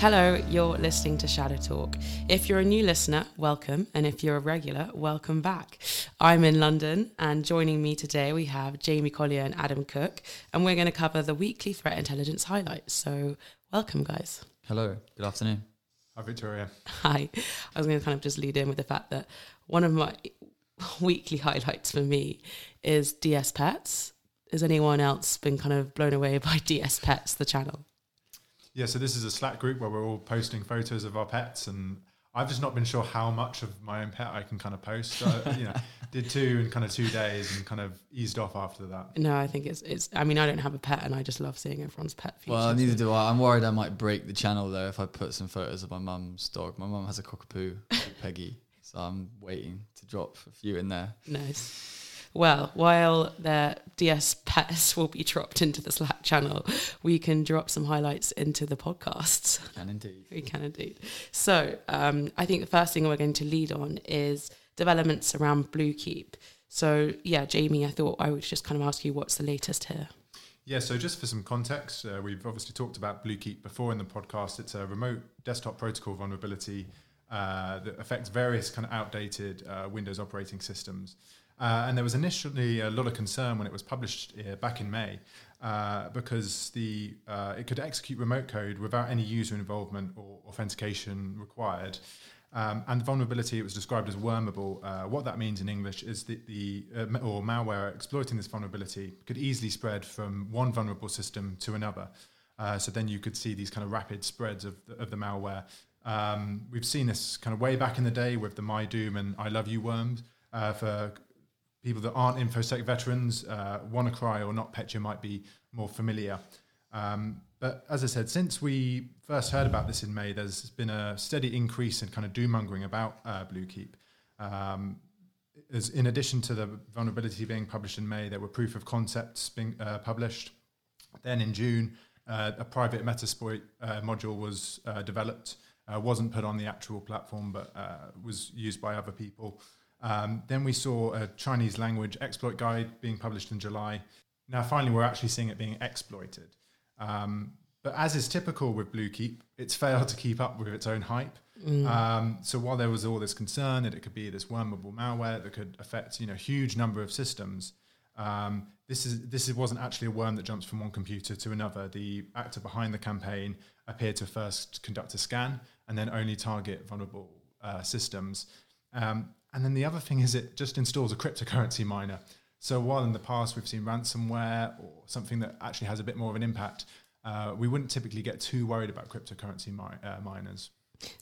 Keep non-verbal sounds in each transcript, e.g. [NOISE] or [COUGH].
Hello, you're listening to Shadow Talk. If you're a new listener, welcome. And if you're a regular, welcome back. I'm in London, and joining me today we have Jamie Collier and Adam Cook, and we're going to cover the weekly threat intelligence highlights. So, welcome, guys. Hello, good afternoon. Hi, Victoria. Hi. I was going to kind of just lead in with the fact that one of my [LAUGHS] weekly highlights for me is DS Pets. Has anyone else been kind of blown away [LAUGHS] by DS Pets, the channel? Yeah, so this is a Slack group where we're all posting photos of our pets, and I've just not been sure how much of my own pet I can kind of post. So, uh, you know, [LAUGHS] did two in kind of two days and kind of eased off after that. No, I think it's it's. I mean, I don't have a pet, and I just love seeing everyone's pet. Features. Well, neither do I. I'm worried I might break the channel though if I put some photos of my mum's dog. My mum has a cockapoo, Peggy, so I'm waiting to drop a few in there. [LAUGHS] Nice. Well, while their DS pets will be dropped into the Slack channel, we can drop some highlights into the podcasts. Can indeed. We can indeed. So, um, I think the first thing we're going to lead on is developments around Bluekeep. So, yeah, Jamie, I thought I would just kind of ask you what's the latest here. Yeah, so just for some context, uh, we've obviously talked about Bluekeep before in the podcast. It's a remote desktop protocol vulnerability uh, that affects various kind of outdated uh, Windows operating systems. Uh, and there was initially a lot of concern when it was published uh, back in May uh, because the uh, it could execute remote code without any user involvement or authentication required. Um, and the vulnerability, it was described as wormable. Uh, what that means in English is that the uh, or malware exploiting this vulnerability could easily spread from one vulnerable system to another. so then you could see these kind of rapid spreads of the, of the malware. Um, we've seen this kind of way back in the day with the MyDoom and I Love You worms for people that aren't InfoSec veterans, uh, WannaCry or NotPetya might be more familiar. Um, but as I said, since we first heard about this in May, there's been a steady increase in kind of doom mongering about uh, Bluekeep. Um, as in addition to the vulnerability being published in May, there were proof of concepts being uh, published. Then in June, uh, a private Metasploit uh, module was uh, developed, uh, wasn't put on the actual platform, but uh, was used by other people. Um, then we saw a Chinese language exploit guide being published in July. Now, finally, we're actually seeing it being exploited. Um, but as is typical with Bluekeep, it's failed to keep up with its own hype. Mm. Um, so while there was all this concern that it could be this wormable malware that could affect you know huge number of systems, um, this is this wasn't actually a worm that jumps from one computer to another. The actor behind the campaign appeared to first conduct a scan and then only target vulnerable uh, systems. Um, and then the other thing is it just installs a cryptocurrency miner. So while in the past we've seen ransomware or something that actually has a bit more of an impact, uh, we wouldn't typically get too worried about cryptocurrency mi- uh, miners.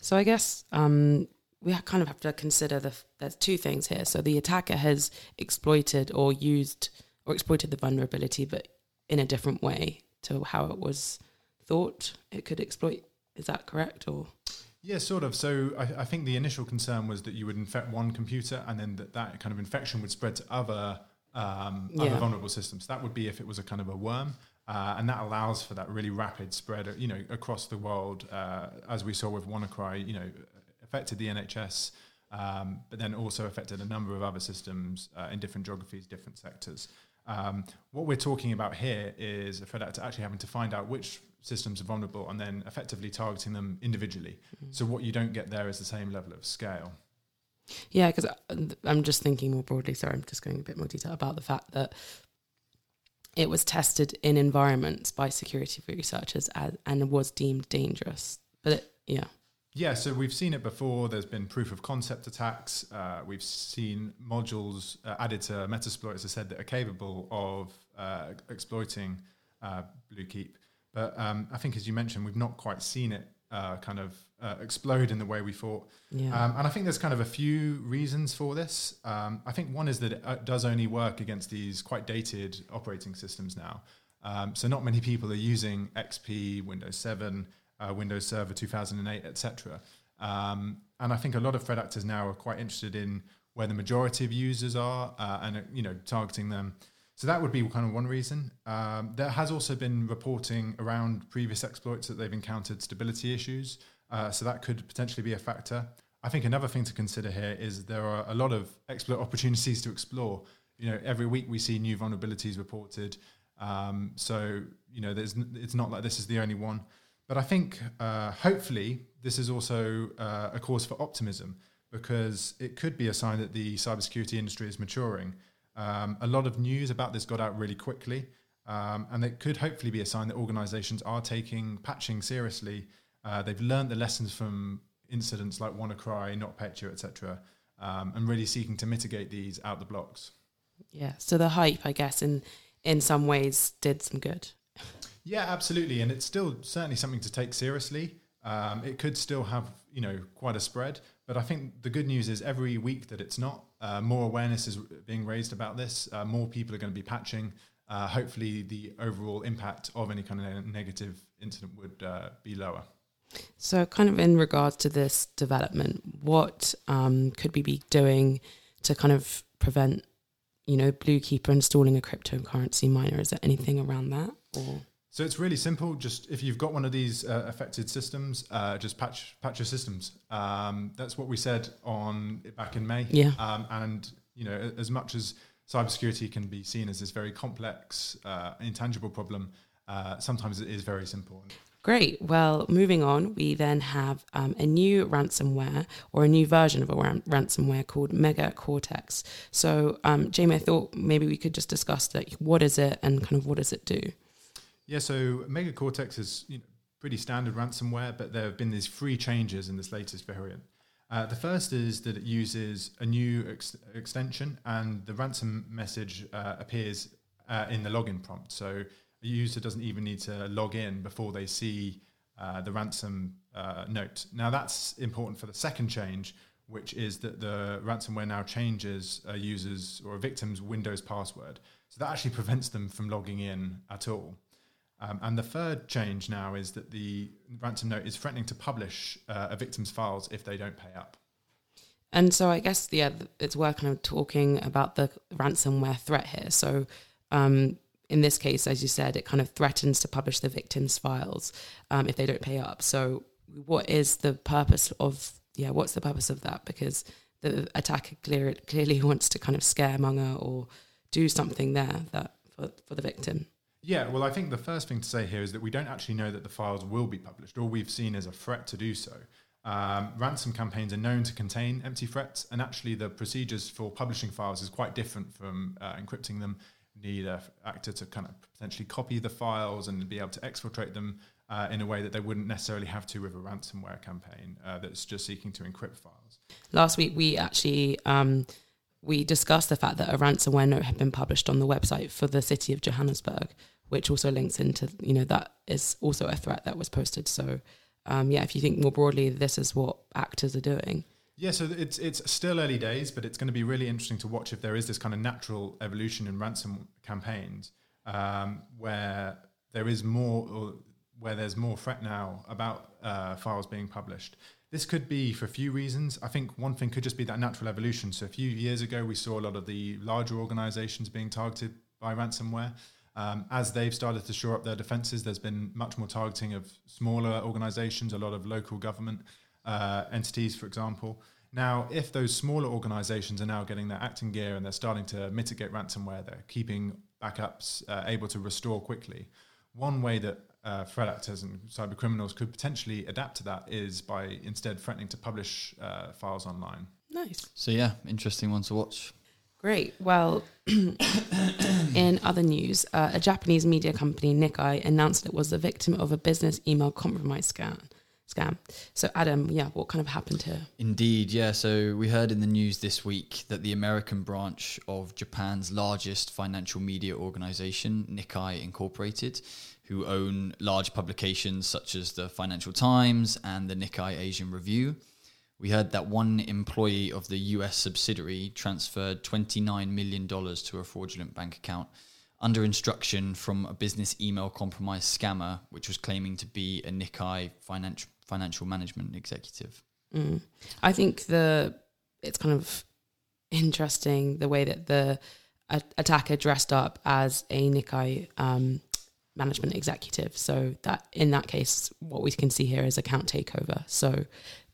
So I guess um, we kind of have to consider the there's two things here. So the attacker has exploited or used or exploited the vulnerability, but in a different way to how it was thought it could exploit. Is that correct? Or yeah, sort of. So I, I, think the initial concern was that you would infect one computer, and then that, that kind of infection would spread to other um, yeah. other vulnerable systems. That would be if it was a kind of a worm, uh, and that allows for that really rapid spread, you know, across the world, uh, as we saw with WannaCry. You know, affected the NHS, um, but then also affected a number of other systems uh, in different geographies, different sectors. Um, what we're talking about here is a actor actually having to find out which systems are vulnerable and then effectively targeting them individually. Mm-hmm. So what you don't get there is the same level of scale. Yeah, because I'm just thinking more broadly. Sorry, I'm just going a bit more detail about the fact that it was tested in environments by security researchers as, and was deemed dangerous. But it, yeah. Yeah, so we've seen it before. There's been proof of concept attacks. Uh, we've seen modules uh, added to Metasploit, as I said, that are capable of uh, exploiting uh, Bluekeep. But um, I think, as you mentioned, we've not quite seen it uh, kind of uh, explode in the way we thought. Yeah. Um, and I think there's kind of a few reasons for this. Um, I think one is that it does only work against these quite dated operating systems now. Um, so not many people are using XP, Windows 7 uh, Windows Server 2008, etc. Um, and I think a lot of threat actors now are quite interested in where the majority of users are uh, and uh, you know targeting them. So that would be kind of one reason. Um, there has also been reporting around previous exploits that they've encountered stability issues. Uh, so that could potentially be a factor. I think another thing to consider here is there are a lot of exploit opportunities to explore. You know, every week we see new vulnerabilities reported. Um, so you know, it's not like this is the only one. But I think uh, hopefully this is also uh, a cause for optimism because it could be a sign that the cybersecurity industry is maturing. Um, a lot of news about this got out really quickly, um, and it could hopefully be a sign that organizations are taking patching seriously. Uh, they've learned the lessons from incidents like WannaCry, NotPetya, etc., um, and really seeking to mitigate these out the blocks. Yeah. So the hype, I guess, in in some ways, did some good. Yeah, absolutely, and it's still certainly something to take seriously. Um, it could still have, you know, quite a spread, but I think the good news is every week that it's not, uh, more awareness is being raised about this. Uh, more people are going to be patching. Uh, hopefully, the overall impact of any kind of negative incident would uh, be lower. So, kind of in regards to this development, what um, could we be doing to kind of prevent, you know, Bluekeeper installing a cryptocurrency miner? Is there anything around that? Or so it's really simple. Just if you've got one of these uh, affected systems, uh, just patch patch your systems. Um, that's what we said on back in May. Yeah. Um, and you know, as much as cybersecurity can be seen as this very complex, uh, intangible problem, uh, sometimes it is very simple. Great. Well, moving on, we then have um, a new ransomware or a new version of a ran- ransomware called Megacortex. So, um, Jamie, I thought maybe we could just discuss that. What is it and kind of what does it do? Yeah, so Megacortex is you know, pretty standard ransomware, but there have been these three changes in this latest variant. Uh, the first is that it uses a new ex- extension, and the ransom message uh, appears uh, in the login prompt. So a user doesn't even need to log in before they see uh, the ransom uh, note. Now, that's important for the second change, which is that the ransomware now changes a user's or a victim's Windows password. So that actually [LAUGHS] prevents them from logging in at all. Um, and the third change now is that the ransom note is threatening to publish uh, a victim's files if they don't pay up. And so I guess yeah, it's worth kind of talking about the ransomware threat here. So um, in this case, as you said, it kind of threatens to publish the victim's files um, if they don't pay up. So what is the purpose of yeah? What's the purpose of that? Because the attacker clear, clearly [LAUGHS] wants to kind of scaremonger or do something there that for, for the victim. Yeah, well, I think the first thing to say here is that we don't actually know that the files will be published. All we've seen is a threat to do so. Um, ransom campaigns are known to contain empty threats, and actually, the procedures for publishing files is quite different from uh, encrypting them. You need an actor to kind of potentially copy the files and be able to exfiltrate them uh, in a way that they wouldn't necessarily have to with a ransomware campaign uh, that's just seeking to encrypt files. Last week, we actually um, we discussed the fact that a ransomware note had been published on the website for the city of Johannesburg, which also links into you know that is also a threat that was posted. So um, yeah, if you think more broadly, this is what actors are doing. Yeah, so it's it's still early days, but it's going to be really interesting to watch if there is this kind of natural evolution in ransom campaigns um, where there is more, or where there's more threat now about uh, files being published. This could be for a few reasons. I think one thing could just be that natural evolution. So a few years ago, we saw a lot of the larger organizations being targeted by ransomware. Um, as they've started to shore up their defences, there's been much more targeting of smaller organisations, a lot of local government uh, entities, for example. Now, if those smaller organisations are now getting their acting gear and they're starting to mitigate ransomware, they're keeping backups uh, able to restore quickly. One way that uh, threat actors and cyber criminals could potentially adapt to that is by instead threatening to publish uh, files online. Nice. So yeah, interesting one to watch. Great. Well, [COUGHS] in other news, uh, a Japanese media company, Nikkei, announced it was the victim of a business email compromise scam. Scam. So, Adam, yeah, what kind of happened here? Indeed, yeah. So we heard in the news this week that the American branch of Japan's largest financial media organization, Nikkei Incorporated, who own large publications such as the Financial Times and the Nikkei Asian Review, we heard that one employee of the US subsidiary transferred $29 million to a fraudulent bank account under instruction from a business email compromise scammer, which was claiming to be a Nikkei financial, financial management executive. Mm. I think the it's kind of interesting the way that the a- attacker dressed up as a Nikkei um, management executive. So that in that case, what we can see here is account takeover. So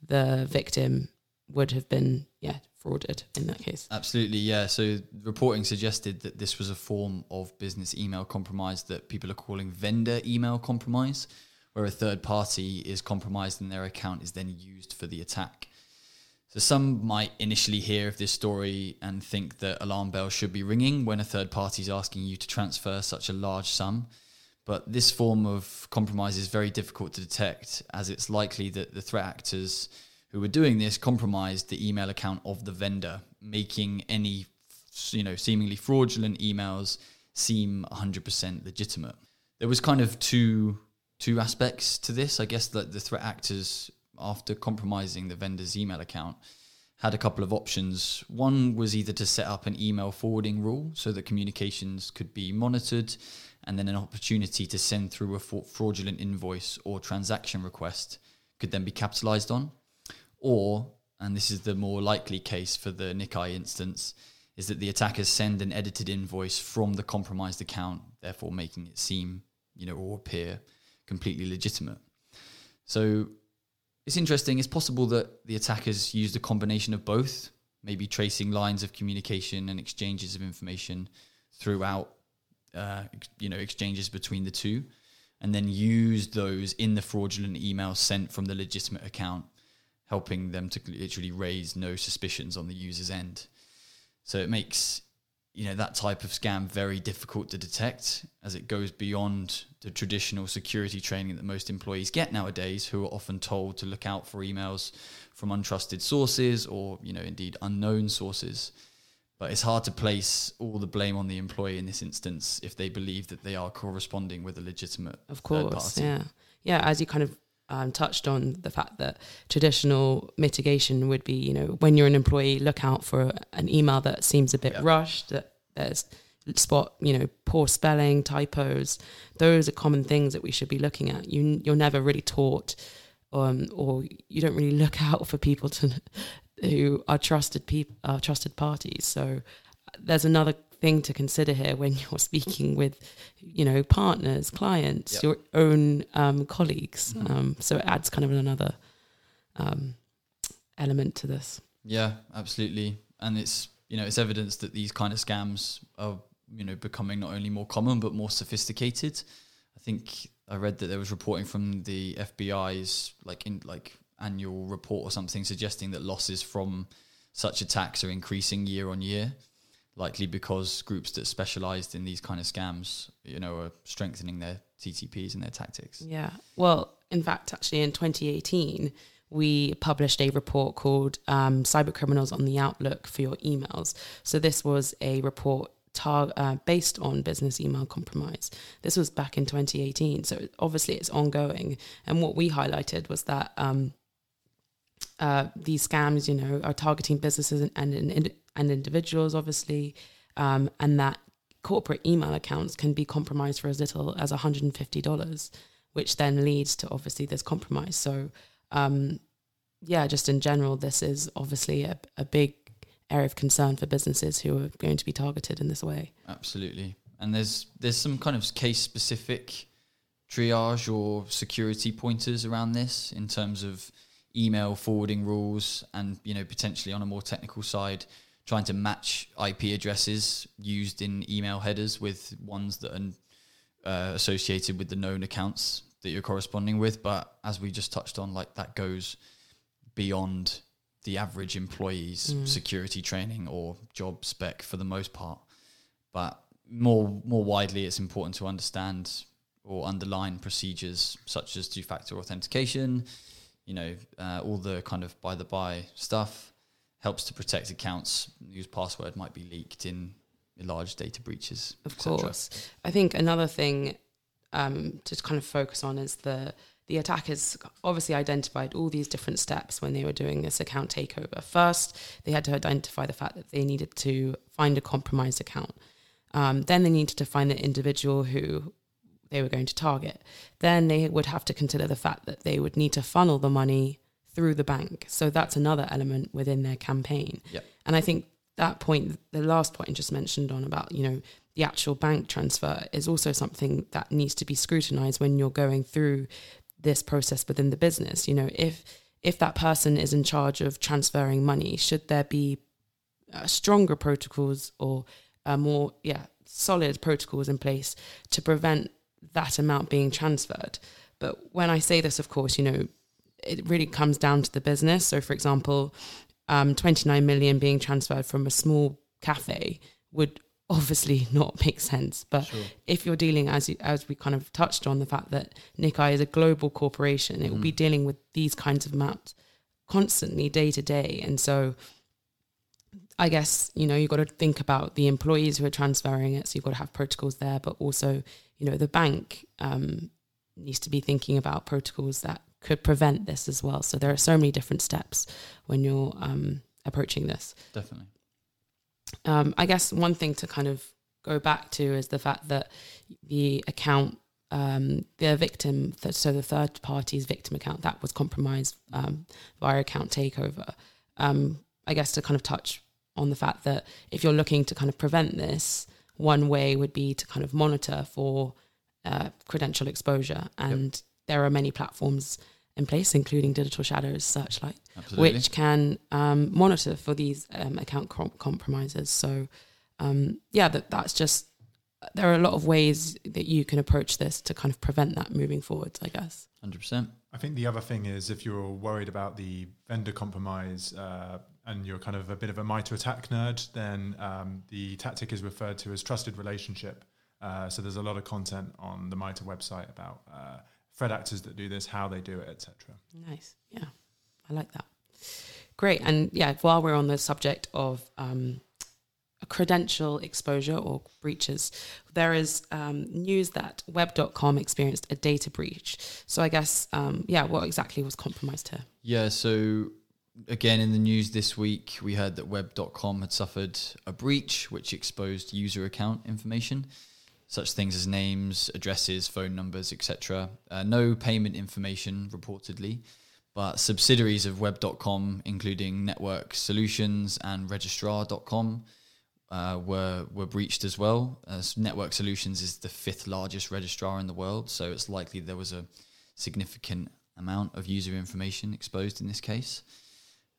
the victim would have been yeah frauded in that case. Absolutely, yeah. So reporting suggested that this was a form of business email compromise that people are calling vendor email compromise, where a third party is compromised and their account is then used for the attack. So some might initially hear of this story and think that alarm bells should be ringing when a third party is asking you to transfer such a large sum. But this form of compromise is very difficult to detect as it's likely that the threat actors who were doing this compromised the email account of the vendor, making any you know seemingly fraudulent emails seem 100% legitimate. There was kind of two two aspects to this. I guess that the threat actors after compromising the vendor's email account, had a couple of options. One was either to set up an email forwarding rule so that communications could be monitored, and then an opportunity to send through a fraudulent invoice or transaction request could then be capitalized on. Or, and this is the more likely case for the Nikkei instance, is that the attackers send an edited invoice from the compromised account, therefore making it seem, you know, or appear completely legitimate. So it's interesting. It's possible that the attackers used a combination of both, maybe tracing lines of communication and exchanges of information throughout, uh, you know, exchanges between the two, and then used those in the fraudulent emails sent from the legitimate account, helping them to literally raise no suspicions on the user's end. So it makes you know that type of scam very difficult to detect as it goes beyond the traditional security training that most employees get nowadays who are often told to look out for emails from untrusted sources or you know indeed unknown sources. But it's hard to place all the blame on the employee in this instance if they believe that they are corresponding with a legitimate of course yeah. Yeah as you kind of um, touched on the fact that traditional mitigation would be, you know, when you're an employee, look out for an email that seems a bit rushed, that there's spot, you know, poor spelling, typos. Those are common things that we should be looking at. You, you're never really taught, um, or you don't really look [LAUGHS] out for people to who are trusted people, are trusted parties. So there's another thing to consider here when [LAUGHS] you're speaking with, you know, partners, clients, yep. your own um, colleagues. Mm-hmm. Um, so it adds kind of another um, element to this. Yeah, absolutely, and it's you know it's evidence that these kind of scams are you know becoming not only more common but more sophisticated. I think I read that there was reporting from the FBI's like in like annual report or something suggesting that losses from such attacks are increasing year on year likely because groups that specialized in these kind of scams, you know, are strengthening their TTPs and their tactics. Yeah. Well, in fact, actually, in 2018, we published a report called um, Cyber Criminals on the Outlook for Your Emails. So this was a report tar- uh, based on business email compromise. This was back in 2018. So obviously it's ongoing. And what we highlighted was that um, uh, these scams, you know, are targeting businesses and, and, and individuals, obviously, um, and that corporate email accounts can be compromised for as little as $150, which then leads to obviously this compromise. So, um, yeah, just in general, this is obviously a, a big area of concern for businesses who are going to be targeted in this way. Absolutely. And there's there's some kind of case specific triage or security pointers around this in terms of email forwarding rules and you know potentially on a more technical side trying to match IP addresses used in email headers with ones that are uh, associated with the known accounts that you're corresponding with. But as we just touched on, like that goes beyond the average employee's mm. security training or job spec for the most part. But more more widely, it's important to understand or underline procedures such as two-factor authentication. You know, uh, all the kind of by the by stuff helps to protect accounts whose password might be leaked in large data breaches. Of course, I think another thing um, to kind of focus on is the the attackers obviously identified all these different steps when they were doing this account takeover. First, they had to identify the fact that they needed to find a compromised account. Um, then they needed to find the individual who they were going to target. Then they would have to consider the fact that they would need to funnel the money through the bank. So that's another element within their campaign. Yep. And I think that point, the last point I just mentioned on about, you know, the actual bank transfer is also something that needs to be scrutinized when you're going through this process within the business. You know, if if that person is in charge of transferring money, should there be uh, stronger protocols or uh, more, yeah, solid protocols in place to prevent that amount being transferred? But when I say this, of course, you know, it really comes down to the business. So, for example, um, 29 million being transferred from a small cafe would obviously [LAUGHS] not make sense. But Sure. if you're dealing, as you, as we kind of touched on, the fact that Nikkei is a global corporation, it will be Mm. dealing with these kinds of amounts constantly, day to day, and so. I guess you know you've got to think about the employees who are transferring it, so you've got to have protocols there. But also, you know, the bank um, needs to be thinking about protocols that could prevent this as well. So there are so many different steps when you're um, approaching this. Definitely. Um, I guess one thing to kind of go back to is the fact that the account, um, the victim, th- so the third party's victim account, that was compromised um, via account takeover. Um, I guess to kind of touch on the fact that if you're looking to kind of prevent this, one way would be to kind of monitor for uh, credential exposure. And there are many platforms in place, including Digital Shadows, Searchlight Absolutely. which can um, monitor for these um, account com- compromises. So, um, yeah, that that's just there are a lot of ways that you can approach this to kind of prevent that moving forwards. I guess. 100%. I think the other thing is if you're worried about the vendor compromise uh, and you're kind of a bit of a MITRE ATT&CK nerd, then um, the tactic is referred to as trusted relationship. Uh, so there's a lot of content on the MITRE website about uh, threat actors that do this, how they do it, etc. Nice. Yeah, I like that. Great. And yeah, while we're on the subject of um, credential exposure or breaches, there is um, news that web.com experienced a data breach. So I guess, um, yeah, what exactly was compromised here? Yeah, so again in the news this week, we heard that web.com had suffered a breach which exposed user account information, such things as names, addresses, phone numbers, etc. Uh, no payment information reportedly, but subsidiaries of web.com, including Network Solutions and Register.com, uh, were were breached as well. As Network Solutions is the fifth largest registrar in the world, so it's likely there was a significant amount of user information exposed in this case.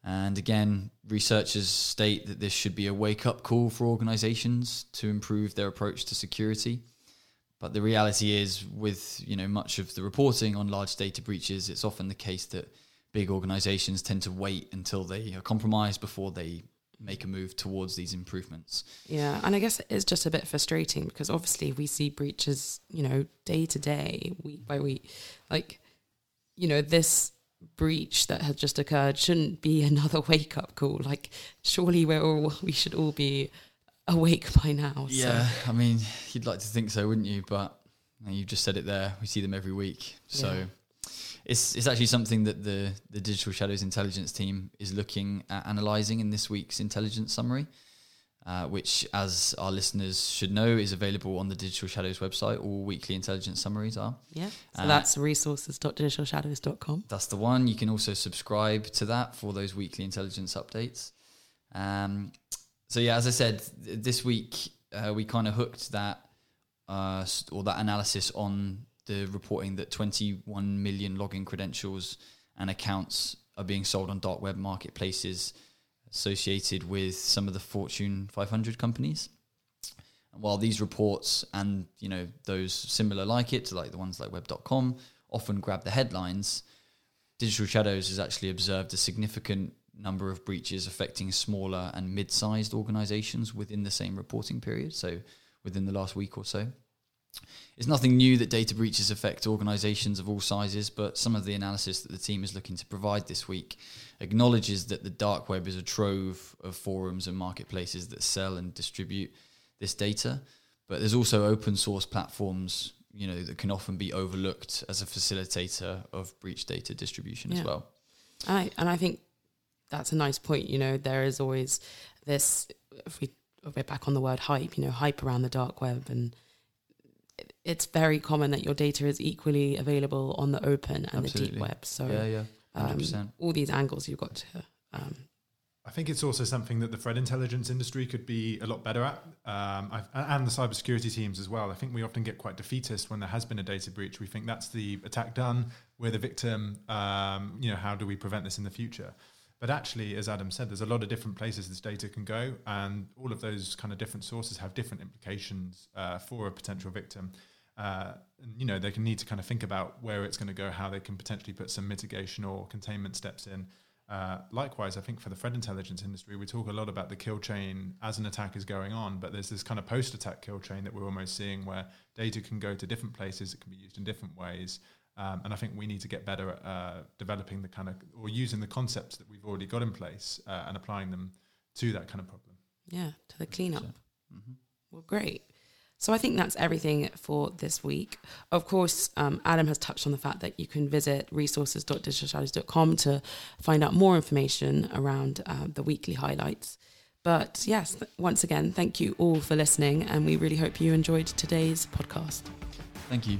And again, researchers state that this should be a wake up call for organizations to improve their approach to security. But the reality is, with you know much of the reporting on large data breaches, it's often the case that big organizations tend to wait until they are compromised before they make a move towards these improvements. Yeah, and I guess it is just a bit frustrating because obviously we see breaches, you know, day to day, week by week. Like, you know, this breach that has just occurred shouldn't be [LAUGHS] another wake up call. Like, surely we're all we should all be awake by now. Yeah, I mean, you'd like to think so, wouldn't you? But you, just said it there. We see them every week. So Yeah. it's it's actually something that the the Digital Shadows intelligence team is looking at analyzing in this week's intelligence summary. Uh, which, as our listeners should know, is available on the Digital Shadows website. All weekly intelligence summaries are. Yeah. So Uh, that's resources.digitalshadows.com. That's the one. You can also subscribe to that for those weekly intelligence updates. Um, so yeah, as I said, th- this week uh, we kind of hooked that uh, or that analysis on the reporting that 21 million login credentials and accounts are being sold on dark web marketplaces associated with some of the Fortune 500 companies. And while these reports and you know those similar like it, like the ones like Web.com, often grab the headlines, Digital Shadows has actually observed a significant number of breaches affecting smaller and mid-sized organizations within the same reporting period, so within the last week or so. It's nothing new that data breaches affect organizations of all sizes, but some of the analysis that the team is looking to provide this week acknowledges that the dark web is a trove of forums and marketplaces that sell and distribute this data, but there's also open source platforms, you know, that can often be overlooked as a facilitator of breach data distribution Yeah. as well. And I, and I think that's a nice point. You know, there is always this, if we, we're back on the word hype, you know, hype around the dark web. And it's very common that your data is equally available on the open and the deep web. So yeah, yeah, hundred um, all these angles you've got to. Um, I think it's also something that the threat intelligence industry could be a lot better at, um, I've, and the cybersecurity teams as well. I think we often get quite defeatist when there has been a data breach. We think that's the attack done, we're the victim. Um, you know, how do we prevent this in the future? But actually, as Adam said, there's a lot of different places this data can go, and all of those kind of different sources have different implications uh, for a potential victim. Uh, and, you know, they can need to kind of think about where it's going to go, how they can potentially put some mitigation or containment steps in. Uh, likewise, I think for the threat intelligence industry, we talk a lot about the kill chain as an attack is going on, but there's this kind of post attack kill chain that we're almost seeing where data can go to different places, it can be used in different ways. Um, and I think we need to get better at uh, developing the kind of or using the concepts that we've already got in place uh, and applying them to that kind of problem. Yeah, to the cleanup. Mhm. Well, great. So I think that's everything for this week. Of course, um, Adam has touched on the fact that you can visit resources.digitalstrategies.com to find out more information around uh, the weekly highlights. But yes, once again, thank you all for listening, and we really hope you enjoyed today's podcast. Thank you.